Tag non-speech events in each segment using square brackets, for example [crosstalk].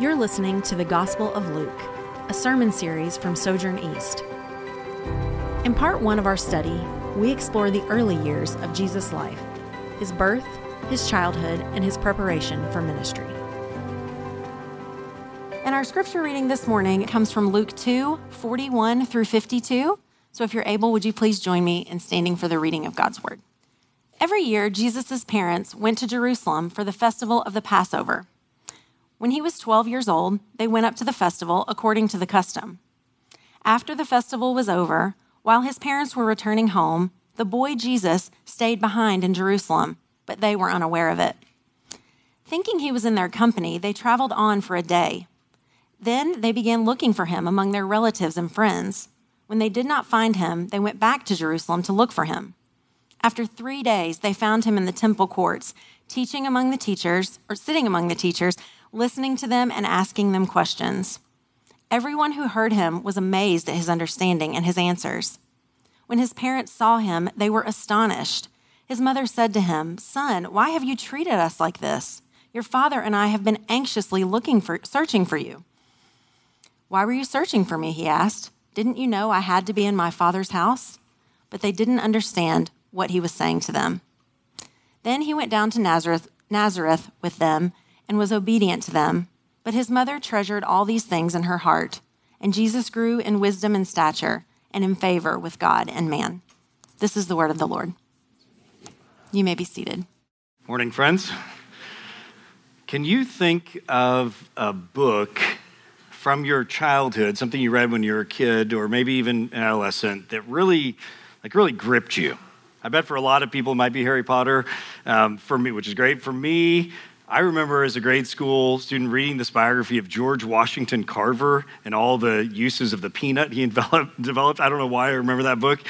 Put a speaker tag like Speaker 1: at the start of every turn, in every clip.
Speaker 1: You're listening to the Gospel of Luke, a sermon series from Sojourn East. In part one of our study, we explore the early years of Jesus' life, his birth, his childhood, and his preparation for ministry. And our scripture reading this morning comes from Luke 2 41 through 52. So if you're able, would you please join me in standing for the reading of God's word? Every year, Jesus' parents went to Jerusalem for the festival of the Passover. When he was 12 years old, they went up to the festival according to the custom. After the festival was over, while his parents were returning home, the boy Jesus stayed behind in Jerusalem, but they were unaware of it. Thinking he was in their company, they traveled on for a day. Then they began looking for him among their relatives and friends. When they did not find him, they went back to Jerusalem to look for him. After three days, they found him in the temple courts, teaching among the teachers, or sitting among the teachers, listening to them and asking them questions. Everyone who heard him was amazed at his understanding and his answers. When his parents saw him, they were astonished. His mother said to him, Son, why have you treated us like this? Your father and I have been anxiously looking for, searching for you. Why were you searching for me? He asked. Didn't you know I had to be in my father's house? But they didn't understand what he was saying to them. Then he went down to Nazareth, Nazareth with them and was obedient to them. But his mother treasured all these things in her heart, and Jesus grew in wisdom and stature and in favor with God and man. This is the word of the Lord. You may be seated.
Speaker 2: Morning, friends. Can you think of a book from your childhood, something you read when you were a kid or maybe even an adolescent that really, like, really gripped you? I bet for a lot of people it might be Harry Potter. Um, for me, which is great. For me, I remember as a grade school student reading this biography of George Washington Carver and all the uses of the peanut he [laughs] developed. I don't know why I remember that book.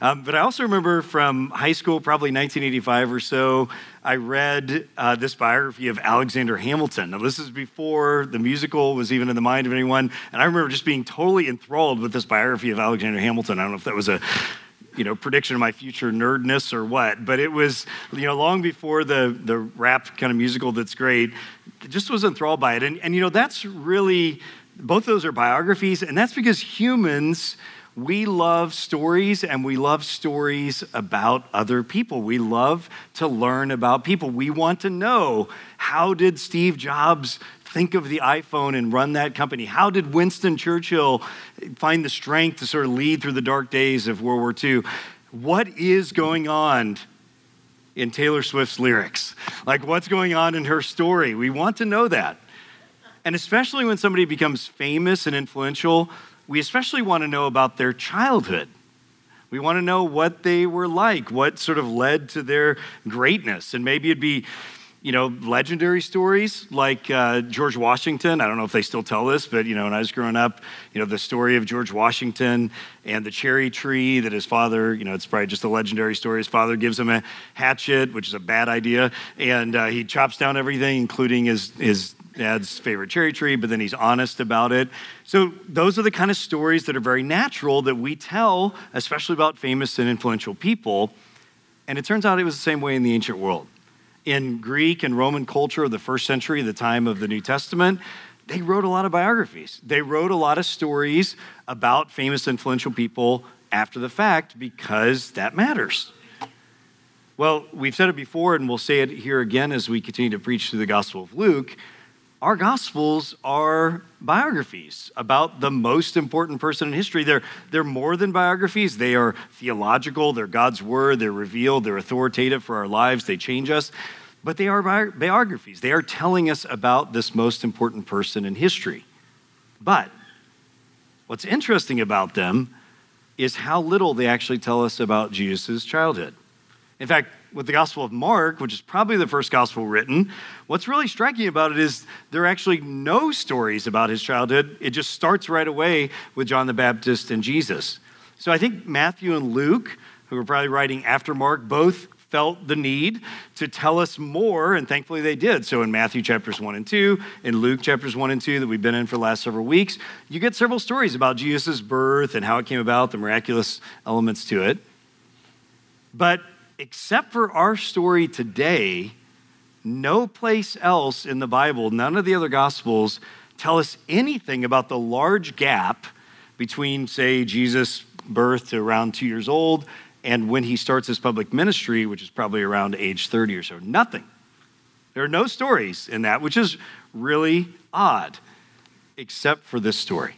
Speaker 2: Um, but I also remember from high school, probably 1985 or so, I read uh, this biography of Alexander Hamilton. Now, this is before the musical was even in the mind of anyone. And I remember just being totally enthralled with this biography of Alexander Hamilton. I don't know if that was a you know prediction of my future nerdness or what but it was you know long before the the rap kind of musical that's great just was enthralled by it and, and you know that's really both those are biographies and that's because humans we love stories and we love stories about other people. We love to learn about people. We want to know how did Steve Jobs think of the iPhone and run that company? How did Winston Churchill find the strength to sort of lead through the dark days of World War II? What is going on in Taylor Swift's lyrics? Like, what's going on in her story? We want to know that. And especially when somebody becomes famous and influential, we especially want to know about their childhood. We want to know what they were like, what sort of led to their greatness. And maybe it'd be you know, legendary stories like uh, George Washington. I don't know if they still tell this, but, you know, when I was growing up, you know, the story of George Washington and the cherry tree that his father, you know, it's probably just a legendary story. His father gives him a hatchet, which is a bad idea, and uh, he chops down everything, including his, his dad's favorite cherry tree, but then he's honest about it. So, those are the kind of stories that are very natural that we tell, especially about famous and influential people. And it turns out it was the same way in the ancient world in Greek and Roman culture of the first century, the time of the New Testament, they wrote a lot of biographies. They wrote a lot of stories about famous, influential people after the fact because that matters. Well, we've said it before, and we'll say it here again as we continue to preach through the Gospel of Luke. Our Gospels are biographies about the most important person in history. They're, they're more than biographies, they are theological, they're God's Word, they're revealed, they're authoritative for our lives, they change us but they are biographies. They are telling us about this most important person in history. But what's interesting about them is how little they actually tell us about Jesus' childhood. In fact, with the Gospel of Mark, which is probably the first gospel written, what's really striking about it is there are actually no stories about his childhood. It just starts right away with John the Baptist and Jesus. So I think Matthew and Luke, who were probably writing after Mark, both felt the need to tell us more, and thankfully they did. So in Matthew chapters 1 and 2, in Luke chapters 1 and 2 that we've been in for the last several weeks, you get several stories about Jesus' birth and how it came about, the miraculous elements to it. But except for our story today, no place else in the Bible, none of the other Gospels, tell us anything about the large gap between, say, Jesus' birth to around two years old and when he starts his public ministry, which is probably around age 30 or so. Nothing. There are no stories in that, which is really odd, except for this story.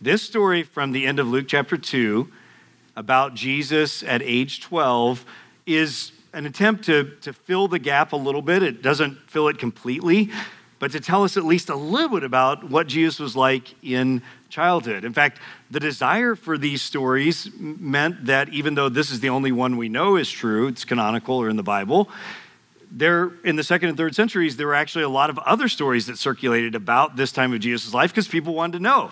Speaker 2: This story from the end of Luke chapter 2 about Jesus at age 12 is an attempt to, to fill the gap a little bit. It doesn't fill it completely, but to tell us at least a little bit about what Jesus was like in childhood. In fact, the desire for these stories meant that even though this is the only one we know is true, it's canonical or in the Bible, there in the second and third centuries, there were actually a lot of other stories that circulated about this time of Jesus' life because people wanted to know.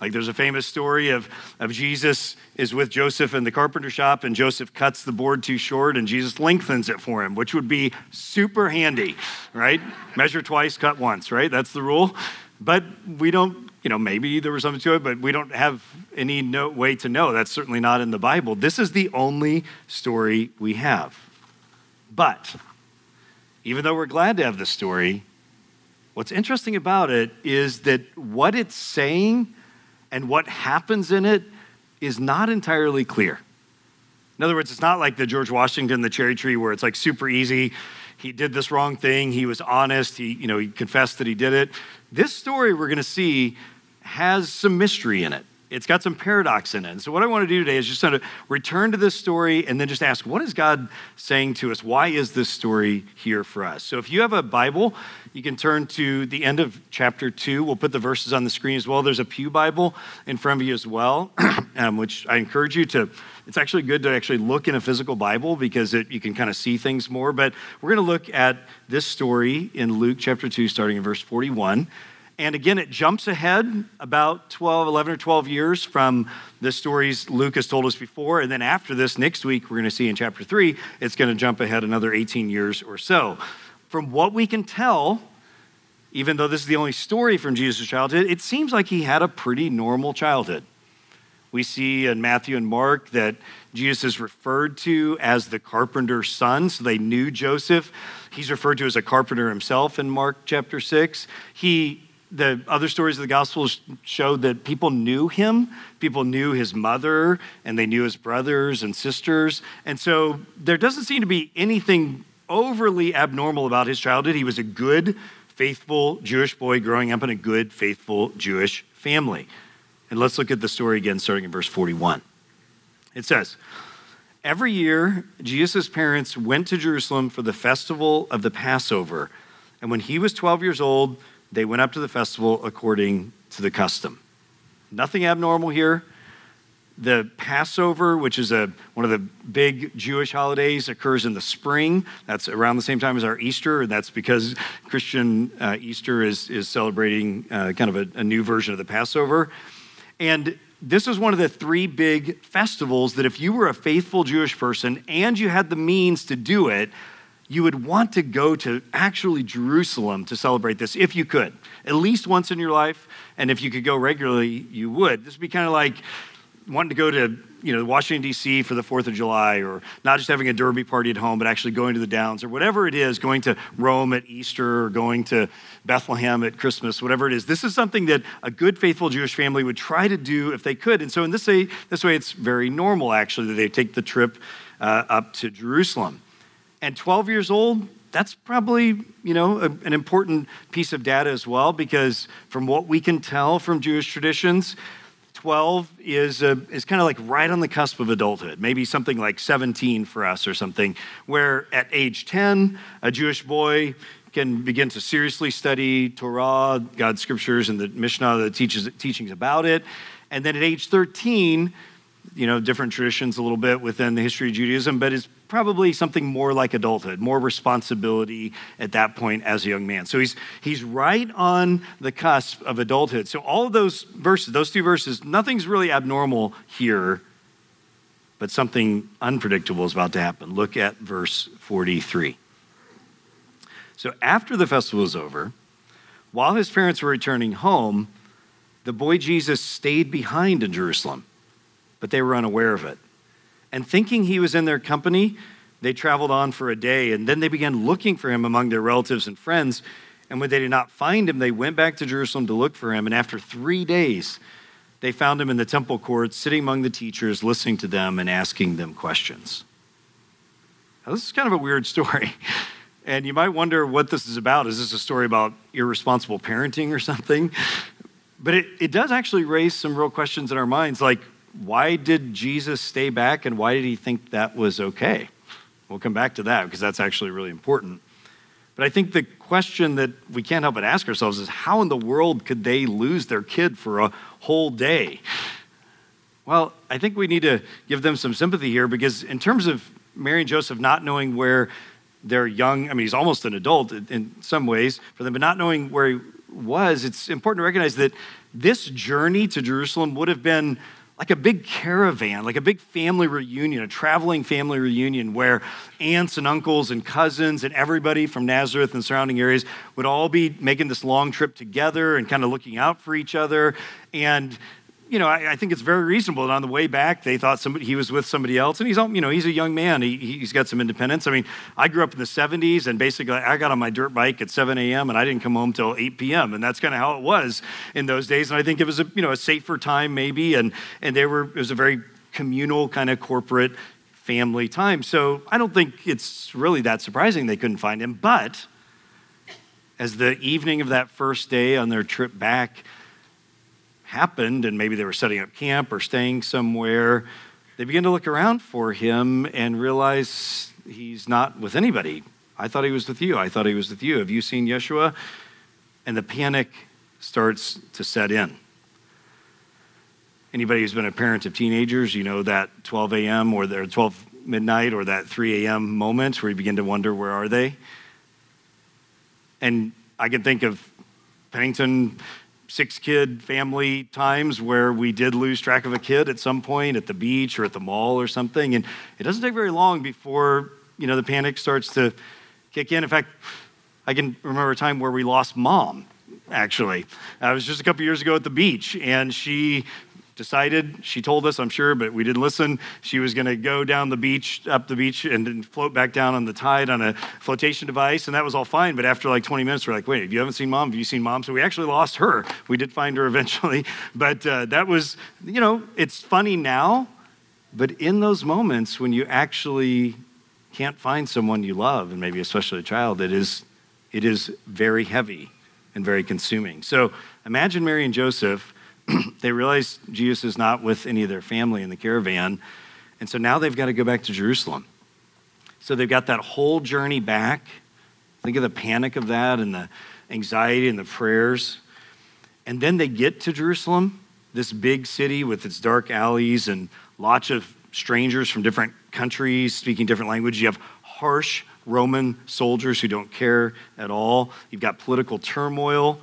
Speaker 2: Like there's a famous story of, of Jesus is with Joseph in the carpenter shop, and Joseph cuts the board too short, and Jesus lengthens it for him, which would be super handy, right? Measure twice, cut once, right? That's the rule. But we don't, you know, maybe there was something to it, but we don't have any no, way to know. That's certainly not in the Bible. This is the only story we have. But even though we're glad to have this story, what's interesting about it is that what it's saying and what happens in it is not entirely clear. In other words, it's not like the George Washington, the cherry tree, where it's like super easy. He did this wrong thing. He was honest. He, you know, he confessed that he did it. This story we're going to see has some mystery in it. It's got some paradox in it. And so, what I want to do today is just sort of return to this story and then just ask, what is God saying to us? Why is this story here for us? So, if you have a Bible, you can turn to the end of chapter two. We'll put the verses on the screen as well. There's a Pew Bible in front of you as well, [clears throat] um, which I encourage you to. It's actually good to actually look in a physical Bible because it, you can kind of see things more. But we're going to look at this story in Luke chapter 2, starting in verse 41. And again, it jumps ahead about 12, 11 or 12 years from the stories Luke has told us before. And then after this, next week, we're going to see in chapter 3, it's going to jump ahead another 18 years or so. From what we can tell, even though this is the only story from Jesus' childhood, it seems like he had a pretty normal childhood. We see in Matthew and Mark that Jesus is referred to as the carpenter's son, so they knew Joseph. He's referred to as a carpenter himself in Mark chapter 6. He the other stories of the Gospels showed that people knew him. People knew his mother, and they knew his brothers and sisters. And so there doesn't seem to be anything overly abnormal about his childhood. He was a good, faithful Jewish boy growing up in a good, faithful Jewish family. And let's look at the story again, starting in verse 41. It says, Every year, Jesus' parents went to Jerusalem for the festival of the Passover. And when he was 12 years old, they went up to the festival according to the custom. Nothing abnormal here. The Passover, which is a, one of the big Jewish holidays, occurs in the spring. That's around the same time as our Easter, and that's because Christian uh, Easter is, is celebrating uh, kind of a, a new version of the Passover. And this is one of the three big festivals that if you were a faithful Jewish person and you had the means to do it, you would want to go to actually Jerusalem to celebrate this if you could, at least once in your life. And if you could go regularly, you would. This would be kind of like wanting to go to you know Washington D.C. for the Fourth of July, or not just having a derby party at home, but actually going to the Downs, or whatever it is, going to Rome at Easter, or going to Bethlehem at Christmas, whatever it is. This is something that a good, faithful Jewish family would try to do if they could. And so in this way, this way, it's very normal actually that they take the trip uh, up to Jerusalem. And 12 years old, that's probably, you know, a, an important piece of data as well, because from what we can tell from Jewish traditions, 12 is, a, is kind of like right on the cusp of adulthood, maybe something like 17 for us or something, where at age 10, a Jewish boy can begin to seriously study Torah, God's scriptures, and the Mishnah, the teaches, teachings about it. And then at age 13, you know, different traditions a little bit within the history of Judaism, but it's probably something more like adulthood, more responsibility at that point as a young man. So he's he's right on the cusp of adulthood. So all of those verses, those two verses, nothing's really abnormal here, but something unpredictable is about to happen. Look at verse 43. So after the festival was over, while his parents were returning home, the boy Jesus stayed behind in Jerusalem but they were unaware of it. And thinking he was in their company, they traveled on for a day, and then they began looking for him among their relatives and friends. And when they did not find him, they went back to Jerusalem to look for him. And after three days, they found him in the temple courts, sitting among the teachers, listening to them and asking them questions. Now, this is kind of a weird [laughs] story. And you might wonder what this is about. Is this a story about irresponsible parenting or something? But it, it does actually raise some real questions in our minds like, why did Jesus stay back and why did he think that was okay? We'll come back to that because that's actually really important. But I think the question that we can't help but ask ourselves is how in the world could they lose their kid for a whole day? Well, I think we need to give them some sympathy here because, in terms of Mary and Joseph not knowing where their young, I mean, he's almost an adult in some ways for them, but not knowing where he was, it's important to recognize that this journey to Jerusalem would have been like a big caravan, like a big family reunion, a traveling family reunion where aunts and uncles and cousins and everybody from Nazareth and surrounding areas would all be making this long trip together and kind of looking out for each other. And you know, I, I, think it's very reasonable And on the way back they thought somebody he was with somebody else, and he's you know he's a young man. He, he's got some independence. I mean, I grew up in the '70s, and basically I got on my dirt bike at 7 a.m. and I didn't come home till 8 p.m. and that's kind of how it was in those days. And I think it was a you know a safer time maybe, and and they were it was a very communal kind of corporate family time. So I don't think it's really that surprising they couldn't find him. But as the evening of that first day on their trip back happened, and maybe they were setting up camp or staying somewhere, they begin to look around for him and realize he's not with anybody. I thought he was with you. I thought he was with you. Have you seen Yeshua? And the panic starts to set in. Anybody who's been a parent of teenagers, you know that 12 a.m. or their 12 midnight or that 3 a.m. moment where you begin to wonder where are they? And I can think of Pennington six kid family times where we did lose track of a kid at some point at the beach or at the mall or something. And it doesn't take very long before, you know, the panic starts to kick in. In fact, I can remember a time where we lost mom, actually. I was just a couple years ago at the beach, and she decided, she told us, I'm sure, but we didn't listen. She was going to go down the beach, up the beach, and then float back down on the tide on a flotation device. And that was all fine. But after like 20 minutes, we're like, wait, if you haven't seen mom, have you seen mom? So we actually lost her. We did find her eventually. [laughs] But uh, that was, you know, it's funny now. But in those moments when you actually can't find someone you love, and maybe especially a child, it is, it is very heavy and very consuming. So imagine Mary and Joseph [clears throat] they realize Jesus is not with any of their family in the caravan. And so now they've got to go back to Jerusalem. So they've got that whole journey back. Think of the panic of that and the anxiety and the prayers. And then they get to Jerusalem, this big city with its dark alleys and lots of strangers from different countries speaking different languages. You have harsh Roman soldiers who don't care at all. You've got political turmoil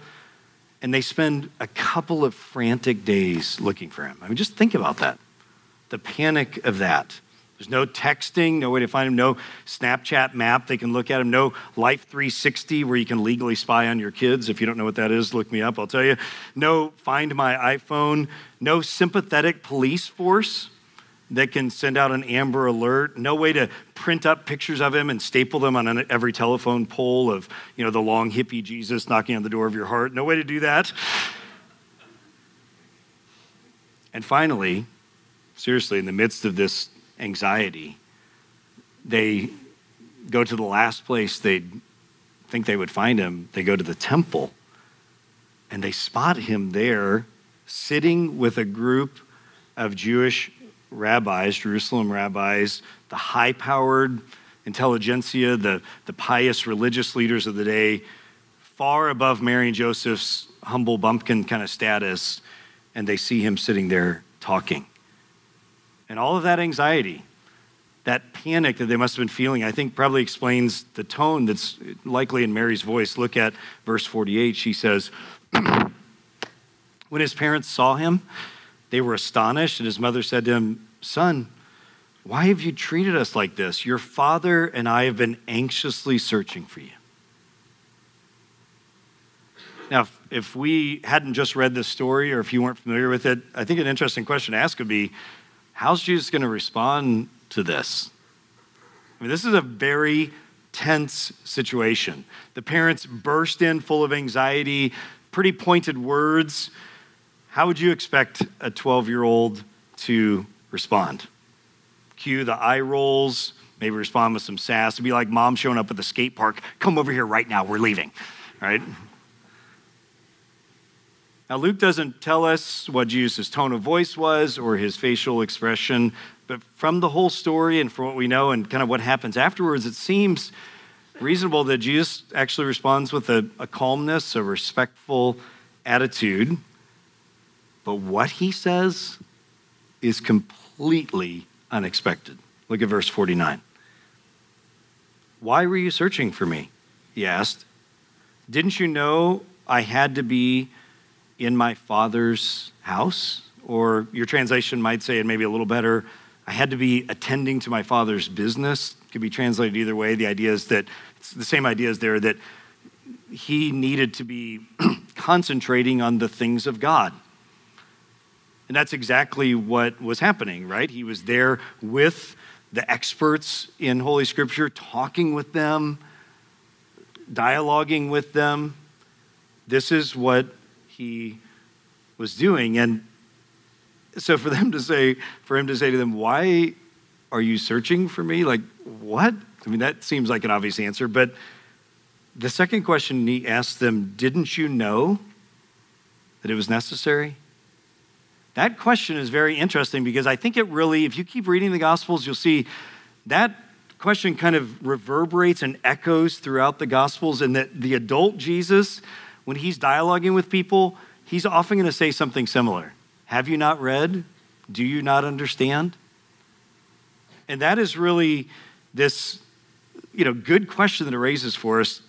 Speaker 2: and they spend a couple of frantic days looking for him. I mean, just think about that the panic of that. There's no texting, no way to find him, no Snapchat map they can look at him, no Life 360 where you can legally spy on your kids. If you don't know what that is, look me up, I'll tell you. No Find My iPhone, no sympathetic police force that can send out an Amber Alert. No way to print up pictures of him and staple them on every telephone pole of, you know, the long hippie Jesus knocking on the door of your heart. No way to do that. And finally, seriously, in the midst of this anxiety, they go to the last place they think they would find him. They go to the temple and they spot him there sitting with a group of Jewish rabbis, Jerusalem rabbis, the high powered intelligentsia, the, the pious religious leaders of the day, far above Mary and Joseph's humble bumpkin kind of status, and they see him sitting there talking. And all of that anxiety, that panic that they must have been feeling, I think probably explains the tone that's likely in Mary's voice. Look at verse 48. She says, [clears throat] When his parents saw him, they were astonished, and his mother said to him, Son, why have you treated us like this? Your father and I have been anxiously searching for you. Now, if, we hadn't just read this story or if you weren't familiar with it, I think an interesting question to ask would be how's Jesus going to respond to this? I mean, this is a very tense situation. The parents burst in full of anxiety, pretty pointed words. How would you expect a 12 year old to respond? Cue the eye rolls, maybe respond with some sass. It'd be like mom showing up at the skate park. Come over here right now, we're leaving, right? Now, Luke doesn't tell us what Jesus' tone of voice was or his facial expression, but from the whole story and from what we know and kind of what happens afterwards, it seems reasonable that Jesus actually responds with a, a calmness, a respectful attitude. But what he says is completely unexpected. Look at verse 49. Why were you searching for me? He asked. Didn't you know I had to be in my father's house? Or your translation might say, it maybe a little better, I had to be attending to my father's business. Could be translated either way. The idea is that the same idea is there that he needed to be [clears throat] concentrating on the things of God. And that's exactly what was happening, right? He was there with the experts in Holy Scripture, talking with them, dialoguing with them. This is what he was doing. And so for them to say, for him to say to them, Why are you searching for me? Like, what? I mean, that seems like an obvious answer. But the second question he asked them, Didn't you know that it was necessary? That question is very interesting because I think it really, if you keep reading the Gospels, you'll see that question kind of reverberates and echoes throughout the Gospels, and that the adult Jesus, when he's dialoguing with people, he's often going to say something similar. Have you not read? Do you not understand? And that is really this you know, good question that it raises for us.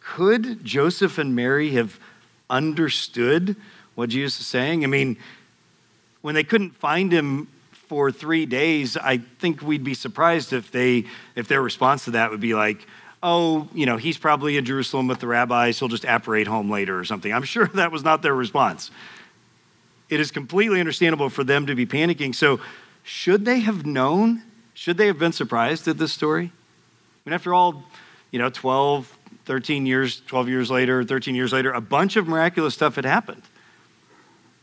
Speaker 2: Could Joseph and Mary have understood what Jesus is saying? I mean, when they couldn't find him for three days, I think we'd be surprised if they if their response to that would be like, oh, you know, he's probably in Jerusalem with the rabbis, he'll just apparate home later or something. I'm sure [laughs] that was not their response. It is completely understandable for them to be panicking. So, should they have known? Should they have been surprised at this story? I mean, after all, you know, 12, 13 years, 12 years later, 13 years later, a bunch of miraculous stuff had happened.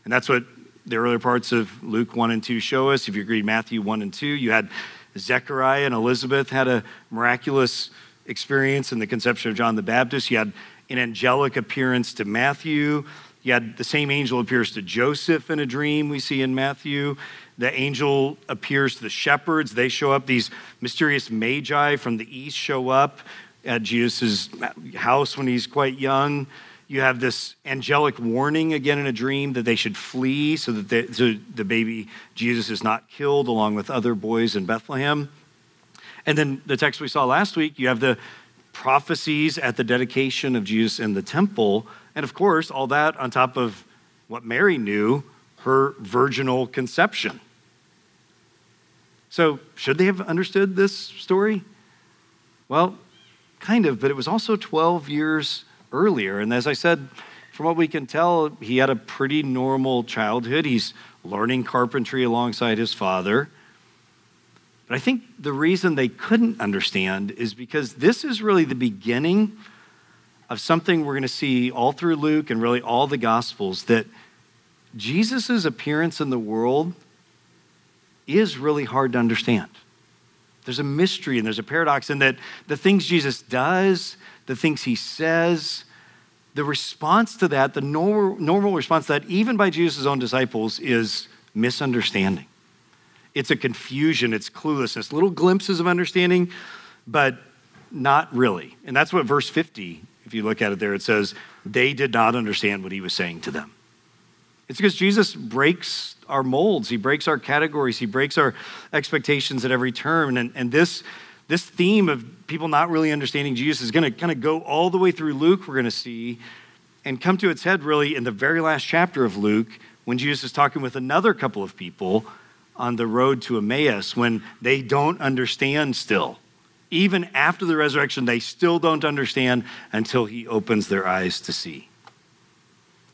Speaker 2: And that's what the earlier parts of Luke 1 and 2 show us. If you read Matthew 1 and 2, you had Zechariah and Elizabeth had a miraculous experience in the conception of John the Baptist. You had an angelic appearance to Matthew. You had the same angel appears to Joseph in a dream we see in Matthew. The angel appears to the shepherds. They show up. These mysterious magi from the east show up at Jesus' house when he's quite young. You have this angelic warning again in a dream that they should flee so that the, so the baby Jesus is not killed along with other boys in Bethlehem. And then the text we saw last week, you have the prophecies at the dedication of Jesus in the temple. And of course, all that on top of what Mary knew her virginal conception. So, should they have understood this story? Well, kind of, but it was also 12 years earlier. And as I said, from what we can tell, he had a pretty normal childhood. He's learning carpentry alongside his father. But I think the reason they couldn't understand is because this is really the beginning of something we're going to see all through Luke and really all the Gospels that Jesus' appearance in the world is really hard to understand. There's a mystery and there's a paradox in that the things Jesus does, the things he says, the response to that, the normal, normal response to that, even by Jesus' own disciples, is misunderstanding. It's a confusion, it's cluelessness, little glimpses of understanding, but not really. And that's what verse 50, if you look at it there, it says, they did not understand what he was saying to them. It's because Jesus breaks our molds, he breaks our categories, he breaks our expectations at every turn. And, and this, this theme of people not really understanding Jesus is going to kind of go all the way through Luke, we're going to see, and come to its head really in the very last chapter of Luke when Jesus is talking with another couple of people on the road to Emmaus when they don't understand still. Even after the resurrection, they still don't understand until he opens their eyes to see.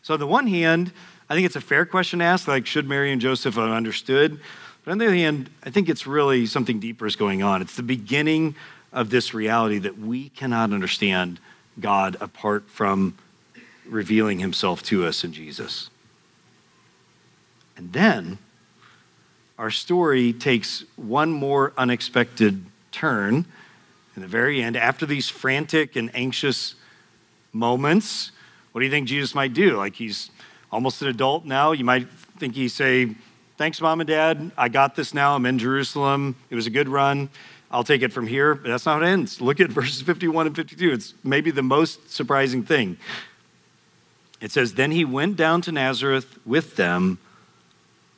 Speaker 2: So, on the one hand, I think it's a fair question to ask, like, should Mary and Joseph have understood? But on the other hand, I think it's really something deeper is going on. It's the beginning of this reality that we cannot understand God apart from revealing himself to us in Jesus. And then our story takes one more unexpected turn in the very end. After these frantic and anxious moments, what do you think Jesus might do? Like he's almost an adult now. You might think he say, Thanks, mom and dad. I got this now. I'm in Jerusalem. It was a good run. I'll take it from here. But that's not how it ends. Look at [laughs] verses 51 and 52. It's maybe the most surprising thing. It says, Then he went down to Nazareth with them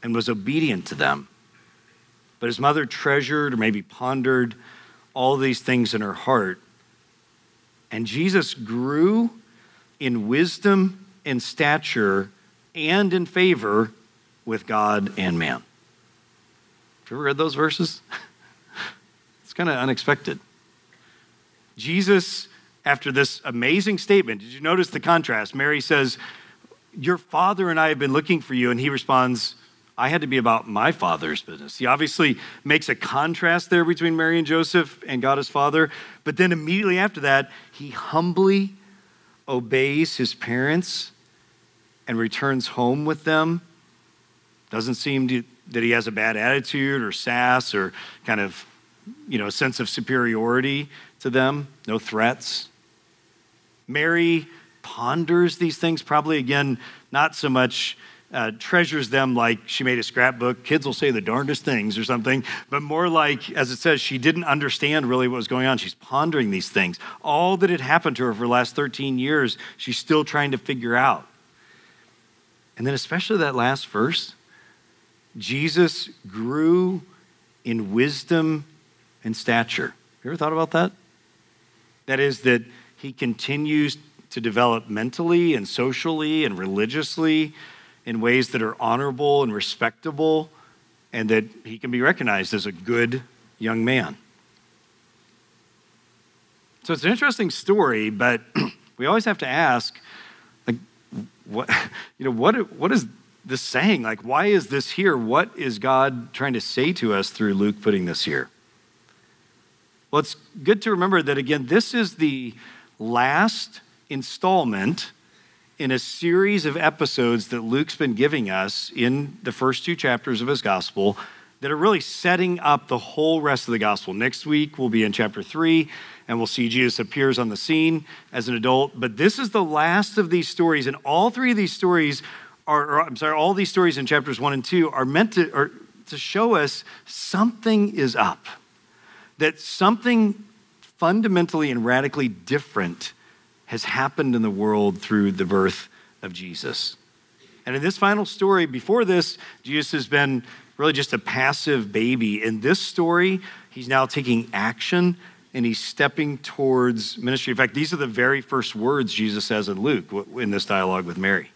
Speaker 2: and was obedient to them. But his mother treasured or maybe pondered all these things in her heart. And Jesus grew in wisdom and stature and in favor with God and man. Have you ever read those verses? [laughs] it's kind of unexpected. Jesus, after this amazing statement, did you notice the contrast? Mary says, Your father and I have been looking for you. And he responds, I had to be about my father's business. He obviously makes a contrast there between Mary and Joseph and God his father. But then immediately after that, he humbly obeys his parents and returns home with them doesn't seem to, that he has a bad attitude or sass or kind of, you know, a sense of superiority to them. No threats. Mary ponders these things, probably again, not so much uh, treasures them like she made a scrapbook. Kids will say the darndest things or something, but more like, as it says, she didn't understand really what was going on. She's pondering these things. All that had happened to her for the last 13 years, she's still trying to figure out. And then, especially that last verse, Jesus grew in wisdom and stature. You ever thought about that? That is, that he continues to develop mentally and socially and religiously in ways that are honorable and respectable, and that he can be recognized as a good young man. So it's an interesting story, but [clears throat] we always have to ask, like, what, [laughs] you know, what, what is this saying? Like, why is this here? What is God trying to say to us through Luke putting this here? Well, it's good to remember that, again, this is the last installment in a series of episodes that Luke's been giving us in the first two chapters of his gospel that are really setting up the whole rest of the gospel. Next week, we'll be in chapter three, and we'll see Jesus appears on the scene as an adult. But this is the last of these stories, and all three of these stories are, or, I'm sorry, all these stories in chapters one and two are meant to, or, to show us something is up, that something fundamentally and radically different has happened in the world through the birth of Jesus. And in this final story, before this, Jesus has been really just a passive baby. In this story, he's now taking action and he's stepping towards ministry. In fact, these are the very first words Jesus says in Luke in this dialogue with Mary.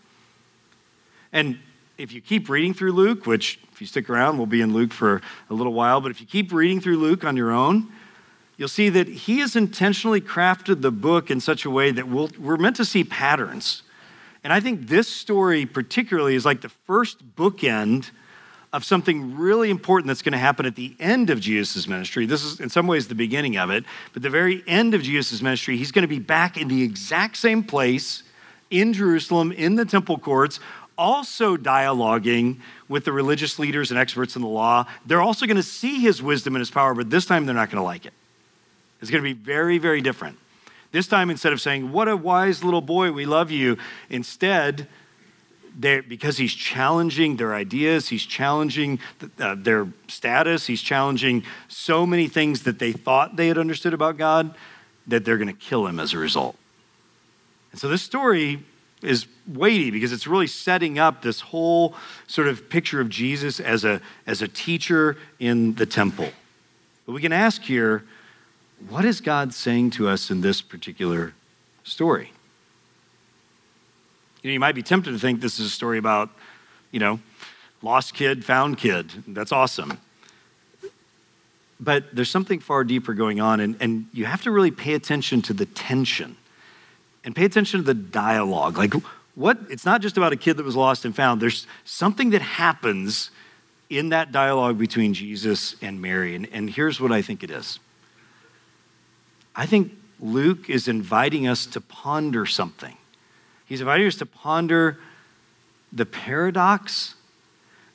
Speaker 2: And if you keep reading through Luke, which if you stick around, we'll be in Luke for a little while, but if you keep reading through Luke on your own, you'll see that he has intentionally crafted the book in such a way that we we are meant to see patterns. And I think this story, particularly, is like the first bookend of something really important that's going to happen at the end of Jesus' ministry. This is, in some ways, the beginning of it. But the very end of Jesus' ministry, he's going to be back in the exact same place in Jerusalem, in the temple courts, also dialoguing with the religious leaders and experts in the law. They're also going to see his wisdom and his power, but this time they're not going to like it. It's going to be very, very different. This time, instead of saying, What a wise little boy, we love you, instead, because he's challenging their ideas, he's challenging uh, their status, he's challenging so many things that they thought they had understood about God, that they're going to kill him as a result. And so this story is weighty because it's really setting up this whole sort of picture of Jesus as a, as a teacher in the temple. But we can ask here what is God saying to us in this particular story? You know, you might be tempted to think this is a story about, you know, lost kid, found kid. That's awesome. But there's something far deeper going on, and, and you have to really pay attention to the tension and pay attention to the dialogue. Like, what? It's not just about a kid that was lost and found. There's something that happens in that dialogue between Jesus and Mary. And, and here's what I think it is I think Luke is inviting us to ponder something. He's inviting us to ponder the paradox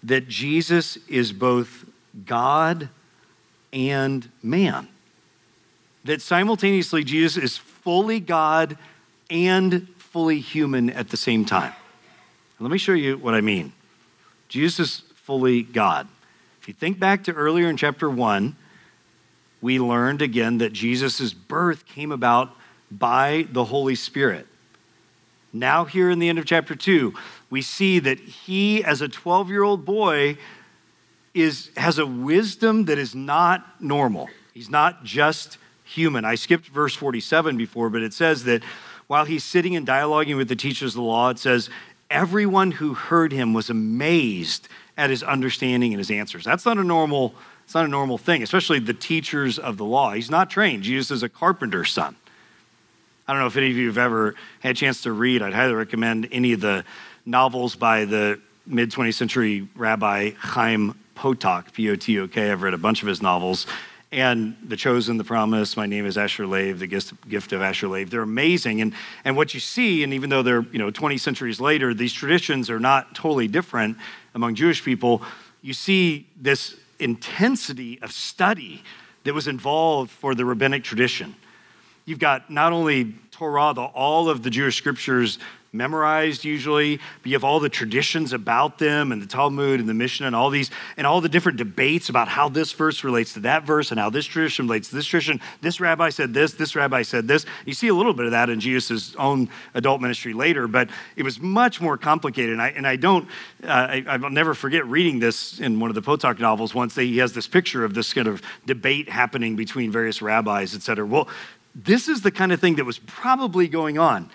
Speaker 2: that Jesus is both God and man. That simultaneously, Jesus is fully God and fully human at the same time. Let me show you what I mean. Jesus is fully God. If you think back to earlier in chapter 1, we learned again that Jesus' birth came about by the Holy Spirit. Now, here in the end of chapter 2, we see that he, as a 12 year old boy, is, has a wisdom that is not normal. He's not just human. I skipped verse 47 before, but it says that while he's sitting and dialoguing with the teachers of the law, it says, Everyone who heard him was amazed at his understanding and his answers. That's not a normal, it's not a normal thing, especially the teachers of the law. He's not trained. Jesus is a carpenter's son. I don't know if any of you have ever had a chance to read. I'd highly recommend any of the novels by the mid 20th century rabbi Chaim Potok, P O T O K. I've read a bunch of his novels. And The Chosen, The Promise, My Name is Asher Lev, The Gift of Asher Lev. They're amazing. And, and what you see, and even though they're you know 20 centuries later, these traditions are not totally different among Jewish people. You see this intensity of study that was involved for the rabbinic tradition. You've got not only Torah, the, all of the Jewish scriptures memorized usually, but you have all the traditions about them and the Talmud and the Mishnah and all these and all the different debates about how this verse relates to that verse and how this tradition relates to this tradition. This rabbi said this, this rabbi said this. You see a little bit of that in Jesus' own adult ministry later, but it was much more complicated. And I, and I don't, uh, I, I'll never forget reading this in one of the Potok novels once. He has this picture of this kind of debate happening between various rabbis, et cetera. Well, this is the kind of thing that was probably going on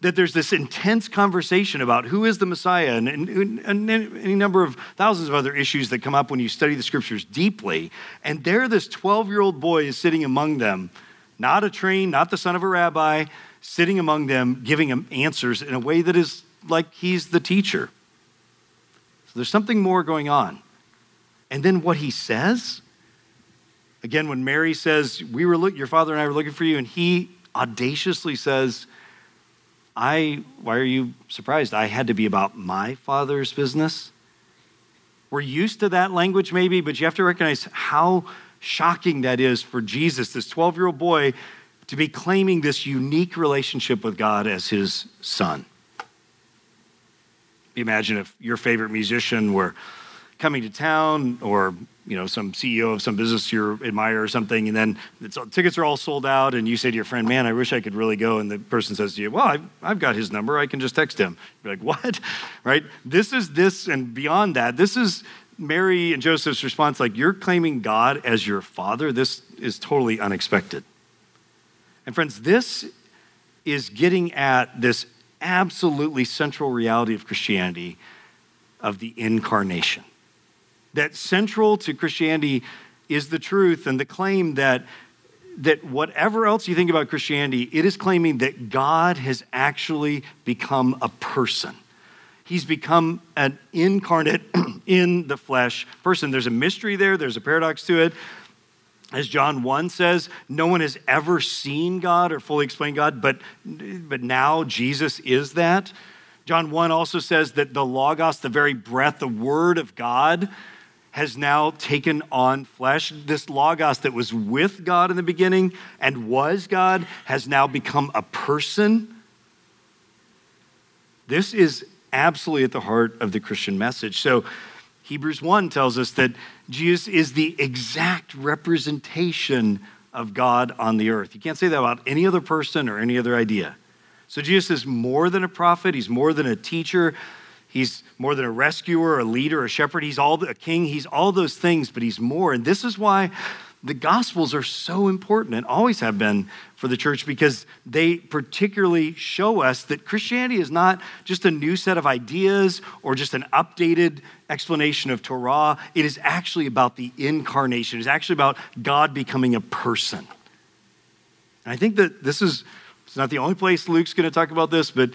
Speaker 2: that there's this intense conversation about who is the Messiah and, and, and, any number of thousands of other issues that come up when you study the scriptures deeply. And there, this 12 year old boy is sitting among them, not a train, not the son of a rabbi, sitting among them, giving them answers in a way that is like he's the teacher. So there's something more going on. And then what he says, again, when Mary says, we were look, your father and I were looking for you, and he audaciously says, I, why are you surprised? I had to be about my father's business. We're used to that language, maybe, but you have to recognize how shocking that is for Jesus, this 12 year old boy, to be claiming this unique relationship with God as his son. Imagine if your favorite musician were coming to town or you know some ceo of some business you admire or something and then tickets are all sold out and you say to your friend man i wish i could really go and the person says to you well i've, I've got his number i can just text him. You're like what? [laughs] Right? This is this and beyond that this is mary and joseph's response like you're claiming god as your father? This is totally unexpected. And friends this is getting at this absolutely central reality of christianity of the incarnation that central to Christianity is the truth and the claim that, that whatever else you think about Christianity, it is claiming that God has actually become a person. He's become an incarnate [clears throat] in the flesh person. There's a mystery there, there's a paradox to it. As John 1 says, no one has ever seen God or fully explained God, but, but now Jesus is that. John 1 also says that the Logos, the very breath, the Word of God, has now taken on flesh. This Logos that was with God in the beginning and was God has now become a person. This is absolutely at the heart of the Christian message. So, Hebrews 1 tells us that Jesus is the exact representation of God on the earth. You can't say that about any other person or any other idea. So, Jesus is more than a prophet, he's more than a teacher, He's more than a rescuer, a leader, a shepherd. He's all a king. He's all those things, but he's more. And this is why the gospels are so important and always have been for the church because they particularly show us that Christianity is not just a new set of ideas or just an updated explanation of Torah. It is actually about the incarnation. It's actually about God becoming a person. And I think that this is it's not the only place Luke's going to talk about this, but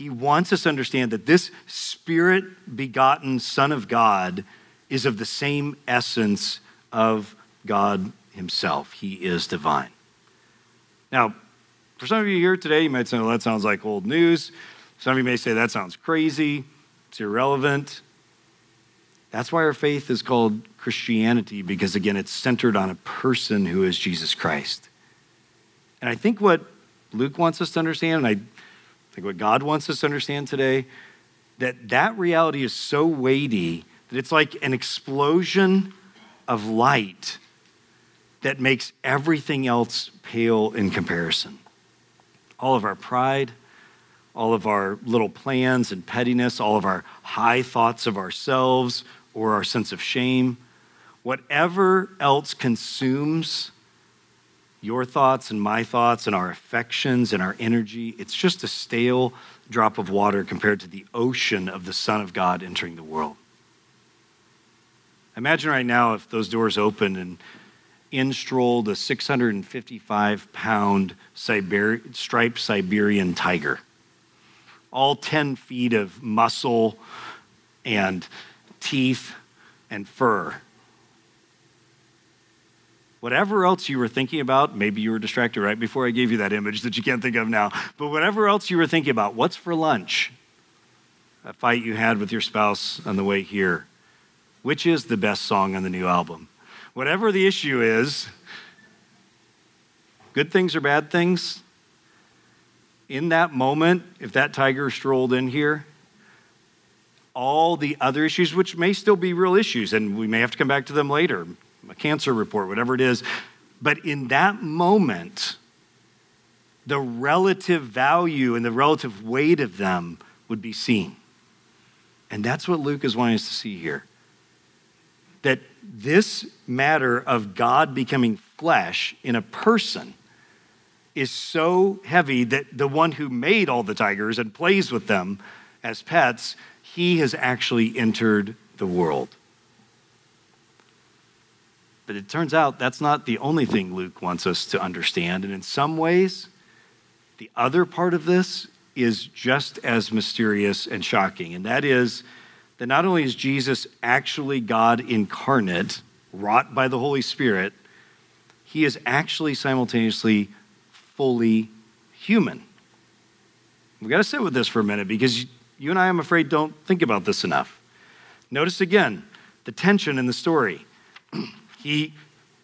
Speaker 2: he wants us to understand that this spirit begotten Son of God is of the same essence of God himself. He is divine. Now, for some of you here today, you might say, well, that sounds like old news. Some of you may say, that sounds crazy, it's irrelevant. That's why our faith is called Christianity, because again, it's centered on a person who is Jesus Christ. And I think what Luke wants us to understand, and I think what God wants us to understand today, that that reality is so weighty that it's like an explosion of light that makes everything else pale in comparison. All of our pride, all of our little plans and pettiness, all of our high thoughts of ourselves or our sense of shame, whatever else consumes your thoughts and my thoughts and our affections and our energy, it's just a stale drop of water compared to the ocean of the Son of God entering the world. Imagine right now if those doors opened and in strolled a 655 pound striped Siberian tiger, all 10 feet of muscle and teeth and fur. Whatever else you were thinking about, maybe you were distracted right before I gave you that image that you can't think of now, but whatever else you were thinking about, what's for lunch? A fight you had with your spouse on the way here. Which is the best song on the new album? Whatever the issue is, good things or bad things, in that moment, if that tiger strolled in here, all the other issues, which may still be real issues, and we may have to come back to them later, a cancer report, whatever it is, but in that moment, the relative value and the relative weight of them would be seen. And that's what Luke is wanting us to see here that this matter of God becoming flesh in a person is so heavy that the one who made all the tigers and plays with them as pets, he has actually entered the world. But it turns out that's not the only thing Luke wants us to understand. And in some ways, the other part of this is just as mysterious and shocking. And that is that not only is Jesus actually God incarnate, wrought by the Holy Spirit, he is actually simultaneously fully human. We've got to sit with this for a minute because you and I, I'm afraid, don't think about this enough. Notice again the tension in the story. [clears throat] he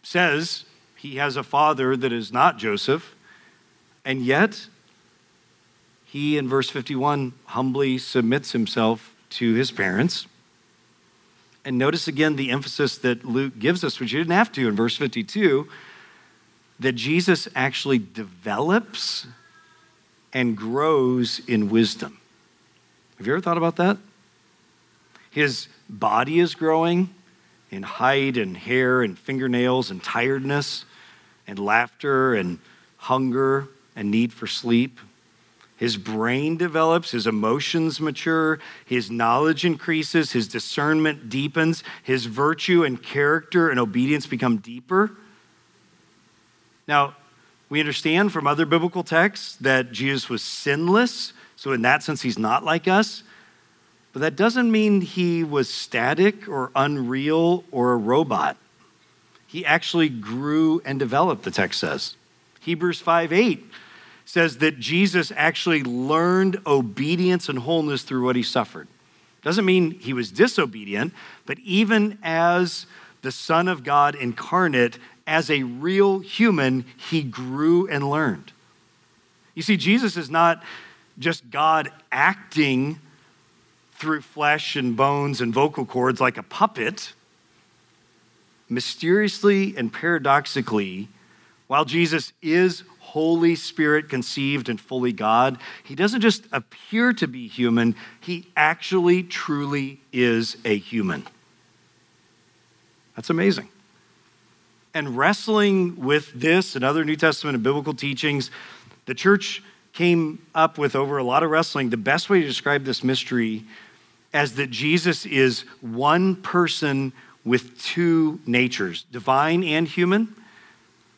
Speaker 2: says he has a father that is not Joseph, and yet he, in verse 51, humbly submits himself to his parents. And notice again the emphasis that Luke gives us, which he didn't have to in verse 52, that Jesus actually develops and grows in wisdom. Have you ever thought about that? His body is growing in height and hair and fingernails and tiredness and laughter and hunger and need for sleep. His brain develops, his emotions mature, his knowledge increases, his discernment deepens, his virtue and character and obedience become deeper. Now, we understand from other biblical texts that Jesus was sinless, so in that sense, he's not like us. But that doesn't mean he was static or unreal or a robot. He actually grew and developed, the text says. Hebrews 5 8 says that Jesus actually learned obedience and wholeness through what he suffered. Doesn't mean he was disobedient, but even as the Son of God incarnate, as a real human, he grew and learned. You see, Jesus is not just God acting through flesh and bones and vocal cords like a puppet. Mysteriously and paradoxically, while Jesus is Holy Spirit conceived and fully God, he doesn't just appear to be human, he actually truly is a human. That's amazing. And wrestling with this and other New Testament and biblical teachings, the church came up with over a lot of wrestling. The best way to describe this mystery as that Jesus is one person with two natures, divine and human,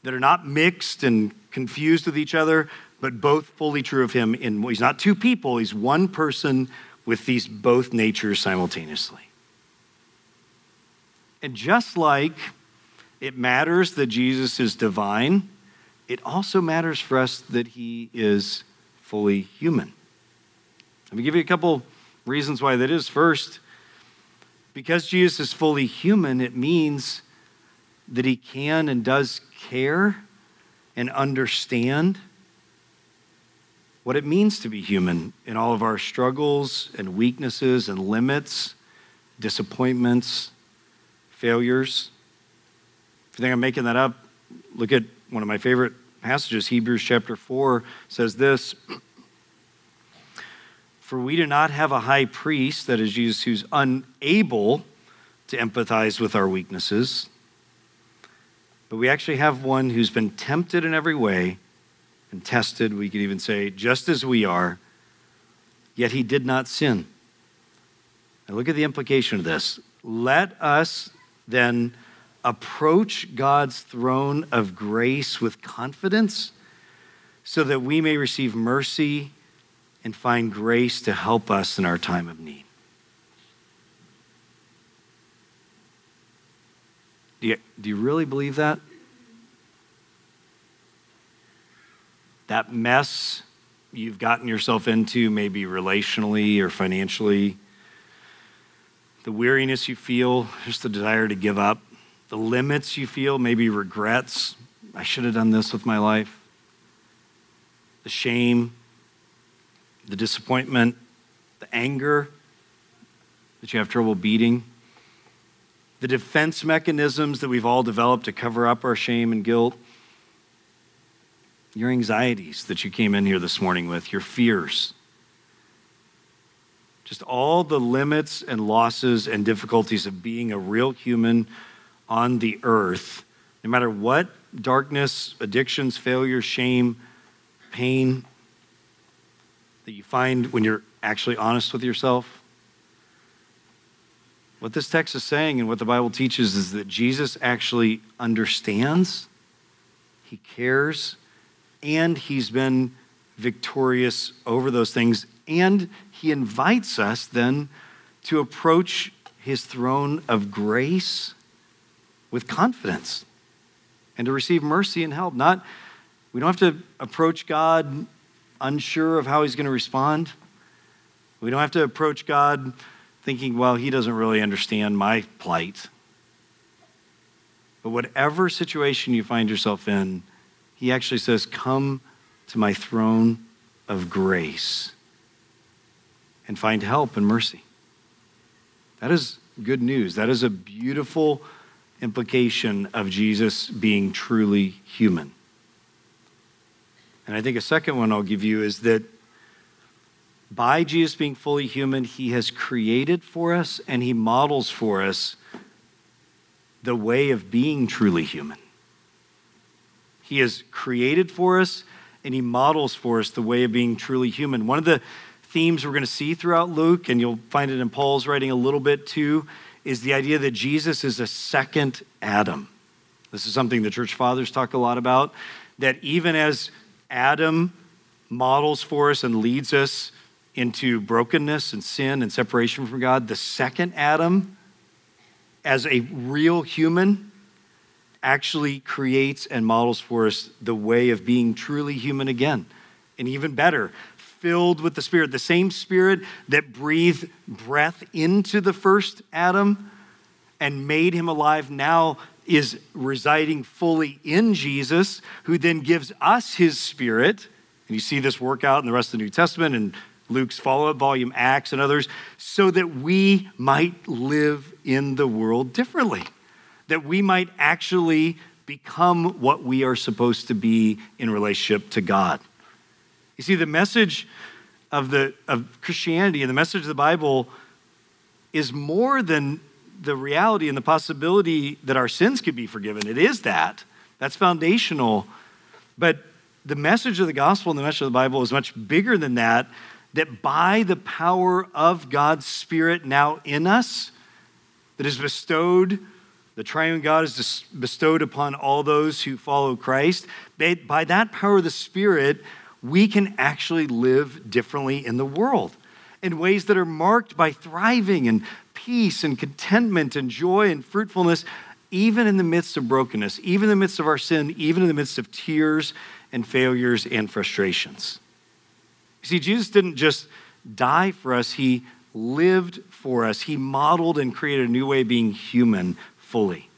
Speaker 2: that are not mixed and confused with each other, but both fully true of him. In he's not two people; he's one person with these both natures simultaneously. And just like it matters that Jesus is divine, it also matters for us that he is fully human. Let me give you a couple reasons why that is. First, because Jesus is fully human, it means that he can and does care and understand what it means to be human in all of our struggles and weaknesses and limits, disappointments, failures. If you think I'm making that up, look at one of my favorite passages, Hebrews chapter 4 says this [clears throat] For we do not have a high priest, that is Jesus, who's unable to empathize with our weaknesses, but we actually have one who's been tempted in every way and tested, we could even say, just as we are, yet he did not sin. And look at the implication of this. Let us then approach God's throne of grace with confidence so that we may receive mercy and find grace to help us in our time of need. Do you, do you really believe that? That mess you've gotten yourself into, maybe relationally or financially, the weariness you feel, just the desire to give up, the limits you feel, maybe regrets. I should have done this with my life. The shame, the disappointment, the anger that you have trouble beating, the defense mechanisms that we've all developed to cover up our shame and guilt, your anxieties that you came in here this morning with, your fears. Just all the limits and losses and difficulties of being a real human on the earth, no matter what darkness, addictions, failure, shame, pain that you find when you're actually honest with yourself. What this text is saying and what the Bible teaches is that Jesus actually understands, he cares, and he's been victorious over those things. And he invites us then to approach his throne of grace with confidence and to receive mercy and help. Not, we don't have to approach God unsure of how he's going to respond. We don't have to approach God thinking, well, he doesn't really understand my plight. But whatever situation you find yourself in, he actually says, Come to my throne of grace and find help and mercy. That is good news. That is a beautiful implication of Jesus being truly human. And I think a second one I'll give you is that by Jesus being fully human, he has created for us and he models for us the way of being truly human. He has created for us and he models for us the way of being truly human. One of the themes we're going to see throughout Luke, and you'll find it in Paul's writing a little bit too, is the idea that Jesus is a second Adam. This is something the church fathers talk a lot about, that even as Adam models for us and leads us into brokenness and sin and separation from God, the second Adam, as a real human, actually creates and models for us the way of being truly human again. And even better, filled with the Spirit. The same Spirit that breathed breath into the first Adam and made him alive now is residing fully in Jesus, who then gives us his Spirit. And you see this work out in the rest of the New Testament and Luke's follow up volume, Acts, and others, so that we might live in the world differently, that we might actually become what we are supposed to be in relationship to God. You see, the message of, the, of Christianity and the message of the Bible is more than the reality and the possibility that our sins could be forgiven. It is that. That's foundational. But the message of the gospel and the message of the Bible is much bigger than that. That by the power of God's Spirit now in us, that is bestowed, the triune God is bestowed upon all those who follow Christ, by that power of the Spirit, we can actually live differently in the world in ways that are marked by thriving and peace and contentment and joy and fruitfulness even in the midst of brokenness, even in the midst of our sin, even in the midst of tears and failures and frustrations. You see, Jesus didn't just die for us, He lived for us. He modeled and created a new way of being human fully.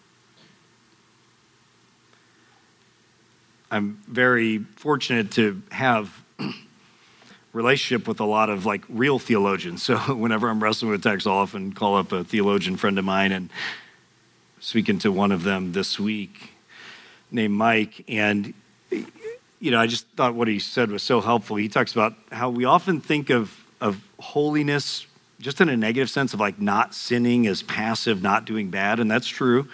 Speaker 2: I'm very fortunate to have [clears throat] relationship with a lot of like real theologians. [laughs] So whenever I'm wrestling with text, I'll often call up a theologian friend of mine and speaking to one of them this week named Mike. And, you know, I just thought what he said was so helpful. He talks about how we often think of, of holiness just in a negative sense of like not sinning as passive, not doing bad. And that's true.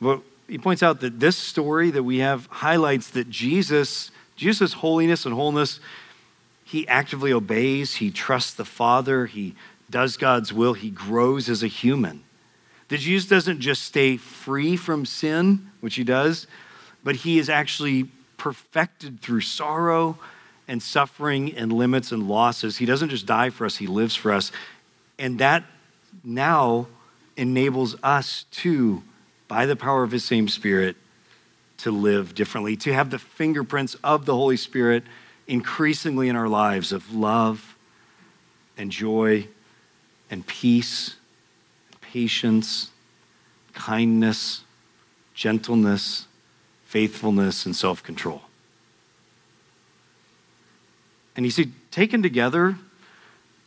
Speaker 2: But he points out that this story that we have highlights that Jesus, Jesus' holiness and wholeness, he actively obeys, he trusts the Father, he does God's will, he grows as a human. That Jesus doesn't just stay free from sin, which he does, but he is actually perfected through sorrow and suffering and limits and losses. He doesn't just die for us, he lives for us. And that now enables us to by the power of his same Spirit, to live differently, to have the fingerprints of the Holy Spirit increasingly in our lives of love and joy and peace, patience, kindness, gentleness, faithfulness, and self control. And you see, taken together,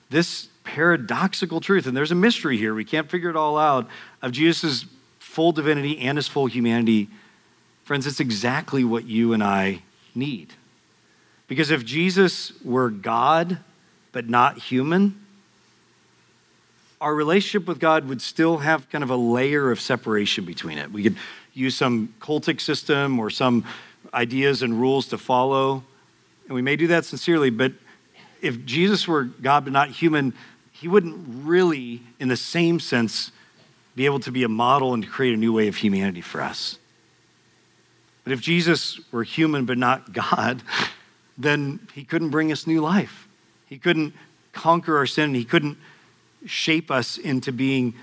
Speaker 2: this paradoxical truth, and there's a mystery here, we can't figure it all out, of Jesus' full divinity and his full humanity, friends, it's exactly what you and I need. Because if Jesus were God but not human, our relationship with God would still have kind of a layer of separation between it. We could use some cultic system or some ideas and rules to follow, and we may do that sincerely, but if Jesus were God but not human, he wouldn't really, in the same sense, be able to be a model and to create a new way of humanity for us. But if Jesus were human but not [laughs] God, then he couldn't bring us new life. He couldn't conquer our sin. He couldn't shape us into being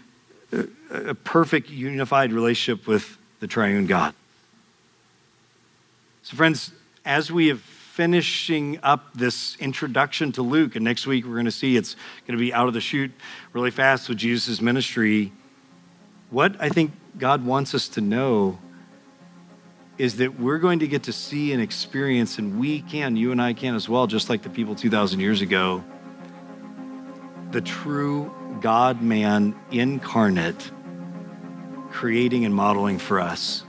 Speaker 2: a perfect, unified relationship with the triune God. So, friends, as we have finishing up this introduction to Luke, and next week we're going to see it's going to be out of the chute really fast with Jesus' ministry what I think God wants us to know is that we're going to get to see and experience, and we can, you and I can as well, just like the people 2,000 years ago, the true God man incarnate, creating and modeling for us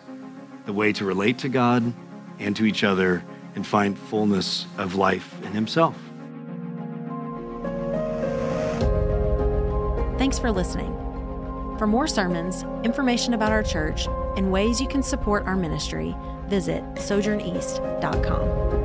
Speaker 2: the way to relate to God and to each other and find fullness of life in Himself.
Speaker 1: Thanks for listening. For more sermons, information about our church, and ways you can support our ministry, visit sojourneast.com.